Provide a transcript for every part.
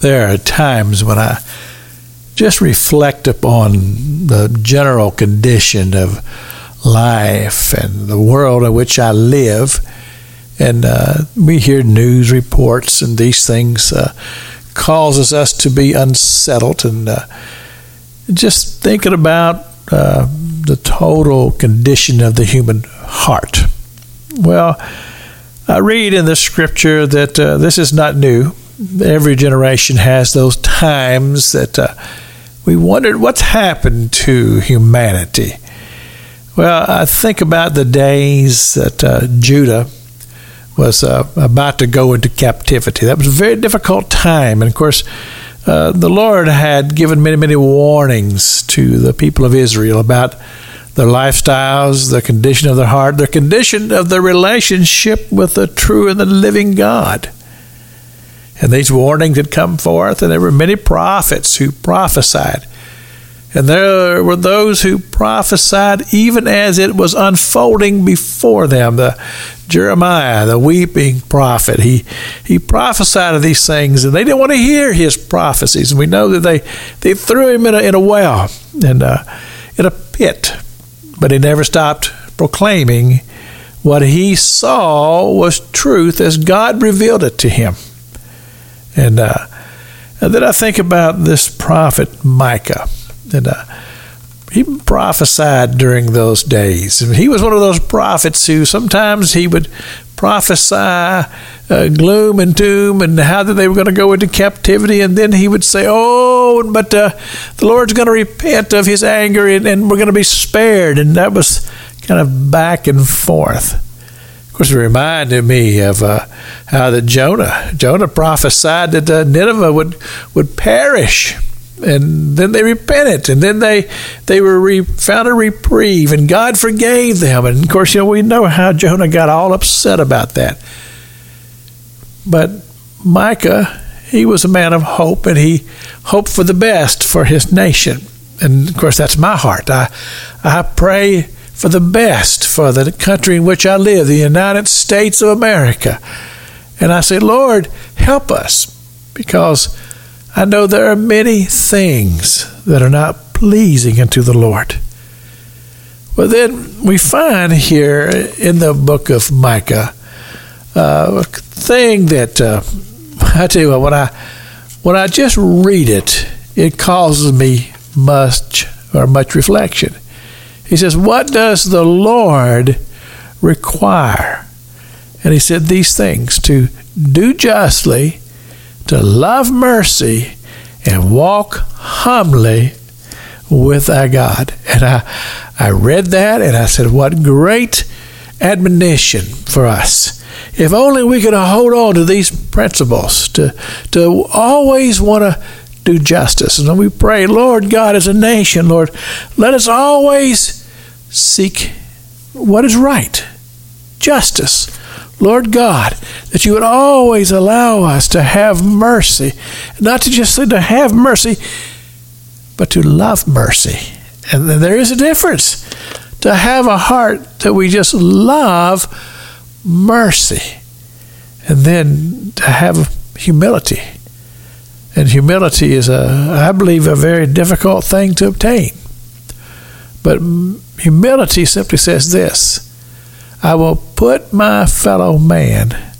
There are times when I just reflect upon the general condition of life and the world in which I live. And uh, we hear news reports, and these things uh, causes us to be unsettled. And uh, just thinking about uh, the total condition of the human heart. Well, I read in the scripture that uh, this is not new. Every generation has those times that uh, we wondered what's happened to humanity. Well, I think about the days that uh, Judah was uh, about to go into captivity. That was a very difficult time. And of course, uh, the Lord had given many, many warnings to the people of Israel about their lifestyles, the condition of their heart, the condition of their relationship with the true and the living God. And these warnings had come forth, and there were many prophets who prophesied. And there were those who prophesied even as it was unfolding before them. The Jeremiah, the weeping prophet, he, he prophesied of these things, and they didn't want to hear his prophecies. And we know that they, they threw him in a, in a well, and uh, in a pit but he never stopped proclaiming what he saw was truth as God revealed it to him. And, uh, and then I think about this prophet Micah. And uh, he prophesied during those days. He was one of those prophets who sometimes he would prophesy uh, gloom and doom and how that they were going to go into captivity. And then he would say, Oh, but uh, the Lord's going to repent of his anger and, and we're going to be spared. And that was kind of back and forth. Course, it reminded me of uh, how that Jonah, Jonah prophesied that uh, Nineveh would, would perish and then they repented, and then they they were re, found a reprieve, and God forgave them. And of course, you know we know how Jonah got all upset about that. But Micah, he was a man of hope, and he hoped for the best for his nation. And of course, that's my heart. I I pray for the best for the country in which I live, the United States of America. And I say, Lord, help us, because I know there are many things that are not pleasing unto the Lord. Well, then we find here in the book of Micah uh, a thing that uh, I tell you what, when I when I just read it, it causes me much or much reflection. He says, "What does the Lord require?" And he said these things: to do justly to love mercy and walk humbly with our God. And I, I read that and I said, what great admonition for us. If only we could hold on to these principles, to, to always want to do justice. And we pray, Lord God, as a nation, Lord, let us always seek what is right, justice, Lord God, that you would always allow us to have mercy, not to just to have mercy, but to love mercy. And there is a difference to have a heart that we just love mercy, and then to have humility. And humility is a, I believe, a very difficult thing to obtain. But humility simply says this I will put my fellow man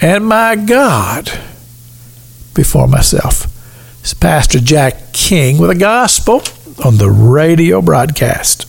and my God before myself. It's Pastor Jack King with a gospel on the radio broadcast.